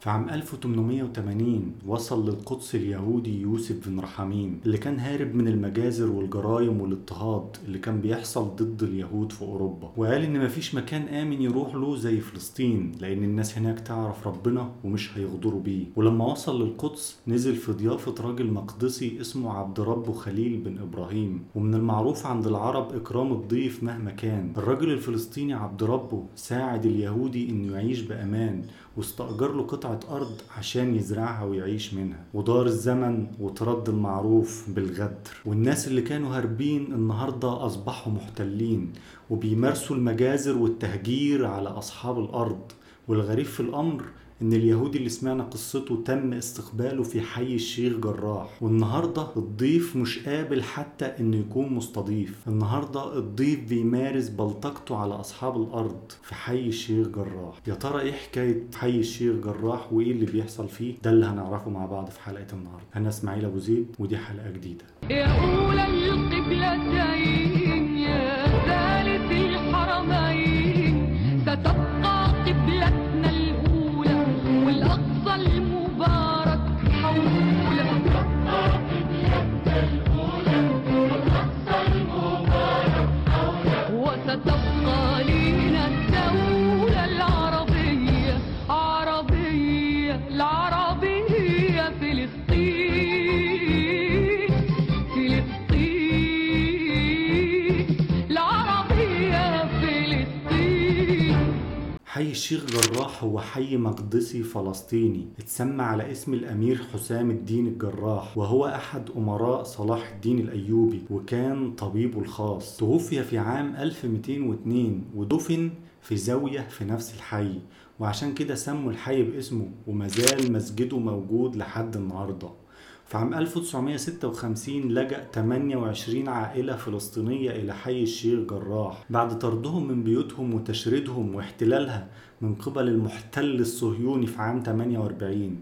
في عام 1880 وصل للقدس اليهودي يوسف بن رحمين اللي كان هارب من المجازر والجرائم والاضطهاد اللي كان بيحصل ضد اليهود في أوروبا. وقال إن مفيش مكان آمن يروح له زي فلسطين لأن الناس هناك تعرف ربنا ومش هيغدروا بيه. ولما وصل للقدس نزل في ضيافة راجل مقدسي اسمه عبد رب خليل بن إبراهيم. ومن المعروف عند العرب إكرام الضيف مهما كان. الراجل الفلسطيني عبد ربه ساعد اليهودي إنه يعيش بأمان واستأجر له قطعة أرض عشان يزرعها ويعيش منها ودار الزمن وترد المعروف بالغدر. والناس اللي كانوا هاربين النهاردة أصبحوا محتلين وبيمارسوا المجازر والتهجير على أصحاب الأرض. والغريب في الأمر إن اليهودي اللي سمعنا قصته تم استقباله في حي الشيخ جراح والنهارده الضيف مش قابل حتى إنه يكون مستضيف. النهارده الضيف بيمارس بلطجته على أصحاب الأرض في حي الشيخ جراح. يا ترى إيه حكاية حي الشيخ جراح وإيه اللي بيحصل فيه؟ ده اللي هنعرفه مع بعض في حلقة النهارده. أنا إسماعيل أبو زيد ودي حلقة جديدة. يا أولى القبلتين الشيخ جراح هو حي مقدسي فلسطيني اتسمى على اسم الأمير حسام الدين الجراح وهو أحد أمراء صلاح الدين الأيوبي وكان طبيبه الخاص. توفي في عام 1202 ودفن في زاوية في نفس الحي وعشان كده سموا الحي باسمه ومازال مسجده موجود لحد النهارده. في عام 1956 لجأ 28 عائلة فلسطينية إلى حي الشيخ جراح. بعد طردهم من بيوتهم وتشريدهم واحتلالها من قبل المحتل الصهيوني في عام 48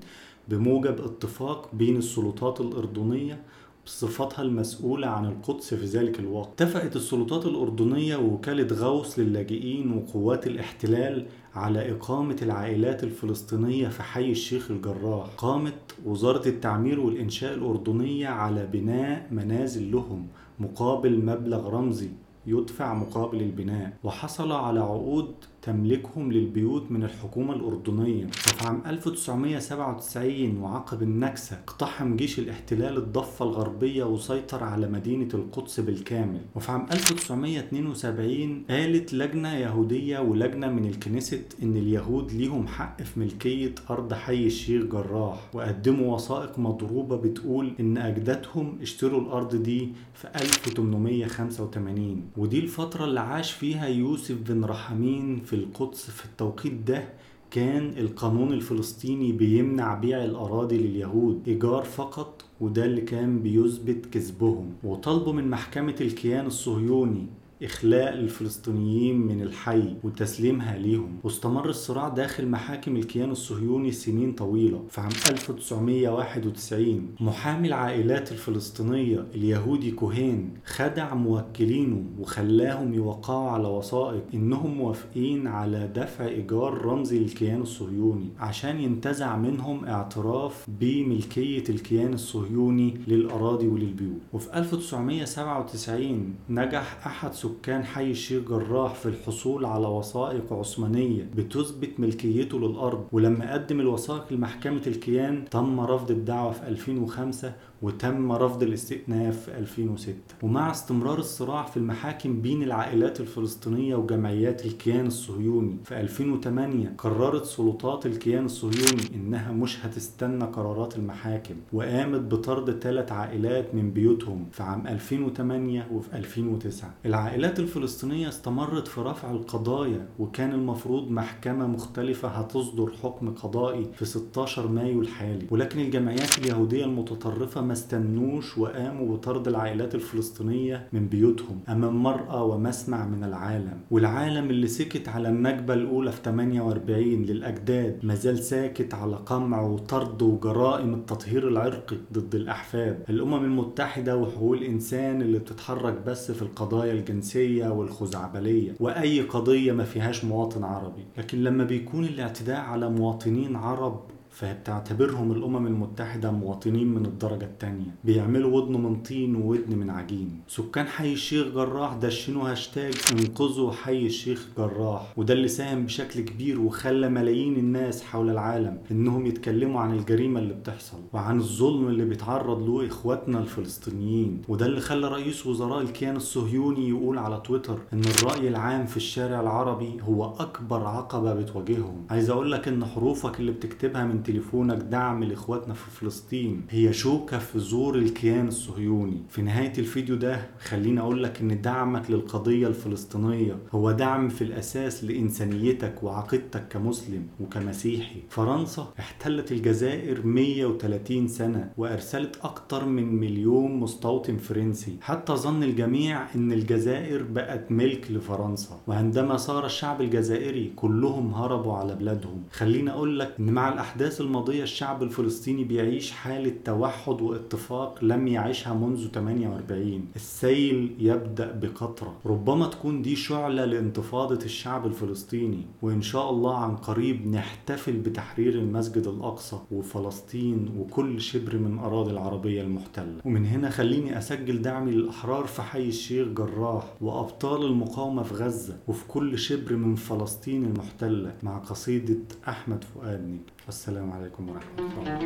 بموجب اتفاق بين السلطات الأردنية بصفتها المسؤولة عن القدس في ذلك الوقت. اتفقت السلطات الأردنية ووكالة غوث للاجئين وقوات الاحتلال على إقامة العائلات الفلسطينية في حي الشيخ الجراح. قامت وزارة التعمير والإنشاء الأردنية على بناء منازل لهم مقابل مبلغ رمزي يدفع مقابل البناء. وحصل على عقود تملكهم للبيوت من الحكومة الأردنية. وفي عام 1997 وعقب النكسة اقتحم جيش الاحتلال الضفة الغربية وسيطر على مدينة القدس بالكامل. وفي عام 1972 قالت لجنة يهودية ولجنة من الكنيست إن اليهود ليهم حق في ملكية أرض حي الشيخ جراح وقدموا وثائق مضروبة بتقول إن أجدادهم اشتروا الأرض دي في 1885 ودي الفترة اللي عاش فيها يوسف بن رحمين في القدس في التوقيت ده كان القانون الفلسطيني بيمنع بيع الأراضي لليهود إيجار فقط وده اللي كان بيثبت كذبهم. وطالبوا من محكمة الكيان الصهيوني إخلاء الفلسطينيين من الحي وتسليمها ليهم. واستمر الصراع داخل محاكم الكيان الصهيوني سنين طويلة. في عام 1991 محامي العائلات الفلسطينية اليهودي كوهين خدع موكلينه وخلاهم يوقعوا على وثائق إنهم موافقين على دفع إيجار رمزي للكيان الصهيوني عشان ينتزع منهم اعتراف بملكية الكيان الصهيوني للأراضي وللبيوت. وفي 1997 نجح أحد سكان حي الشيخ جراح في الحصول على وثائق عثمانية بتثبت ملكيته للأرض ولما قدم الوثائق لمحكمة الكيان تم رفض الدعوة في 2005 وتم رفض الاستئناف في 2006 ومع استمرار الصراع في المحاكم بين العائلات الفلسطينية وجمعيات الكيان الصهيوني في 2008 قررت سلطات الكيان الصهيوني إنها مش هتستنى قرارات المحاكم وقامت بطرد ثلاث عائلات من بيوتهم في عام 2008 وفي 2009 العائلات الفلسطينية استمرت في رفع القضايا وكان المفروض محكمة مختلفة هتصدر حكم قضائي في 16 مايو الحالي. ولكن الجمعيات اليهودية المتطرفة ما استنوش وقاموا بطرد العائلات الفلسطينية من بيوتهم أمام مرأى ومسمع من العالم. والعالم اللي سكت على النكبة الأولى في 48 للأجداد مازال ساكت على قمع وطرد وجرائم التطهير العرقي ضد الأحفاد. الأمم المتحدة وحقوق الإنسان اللي بتتحرك بس في القضايا الجنسية والخزعبلية. وأي قضية ما فيهاش مواطن عربي. لكن لما بيكون الاعتداء على مواطنين عرب فبتعتبرهم الأمم المتحدة مواطنين من الدرجة التانية. بيعملوا ودن من طين وودن من عجين. سكان حي الشيخ جراح دشنوا هاشتاج انقذوا حي الشيخ جراح. وده اللي ساهم بشكل كبير وخلى ملايين الناس حول العالم إنهم يتكلموا عن الجريمة اللي بتحصل وعن الظلم اللي بيتعرض له إخواتنا الفلسطينيين. وده اللي خلى رئيس وزراء الكيان الصهيوني يقول على تويتر إن الرأي العام في الشارع العربي هو أكبر عقبة بتواجههم. عايز أقول لك إن حروفك اللي بتكتبها من تليفونك دعم لإخواتنا في فلسطين. هي شوكة في زور الكيان الصهيوني. في نهاية الفيديو ده خليني أقول لك إن دعمك للقضية الفلسطينية هو دعم في الأساس لإنسانيتك وعقيدتك كمسلم وكمسيحي. فرنسا احتلت الجزائر 130 سنة وأرسلت أكتر من مليون مستوطن فرنسي. حتى ظن الجميع إن الجزائر بقت ملك لفرنسا. وعندما صار الشعب الجزائري كلهم هربوا على بلادهم. خليني أقول لك إن مع الأحداث الماضية الشعب الفلسطيني بيعيش حالة توحد واتفاق لم يعيشها منذ 48 السيل يبدأ بقطرة. ربما تكون دي شعلة لانتفاضة الشعب الفلسطيني وإن شاء الله عن قريب نحتفل بتحرير المسجد الأقصى وفلسطين وكل شبر من أراضي العربية المحتلة. ومن هنا خليني أسجل دعمي للأحرار في حي الشيخ جراح وأبطال المقاومة في غزة وفي كل شبر من فلسطين المحتلة مع قصيدة أحمد فؤادني. والسلام عليكم ورحمة الله.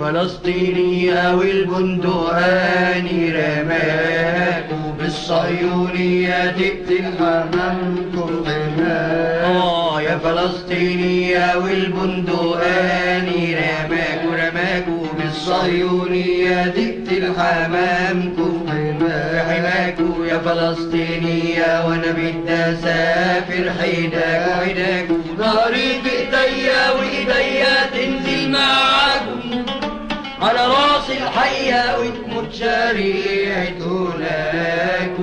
فلسطينية والبندقاني رماكوا بالصهيونية تقتل حمامكم آه يا فلسطينية والبندقاني رماكوا رماكوا بالصهيونية تقتل حمامكم فلسطينية وأنا بدي اسافر حيداك وحيداك ظهري في إيديا وإيديا تنزل معاكم. على رأس الحية وتموت شريعة هناك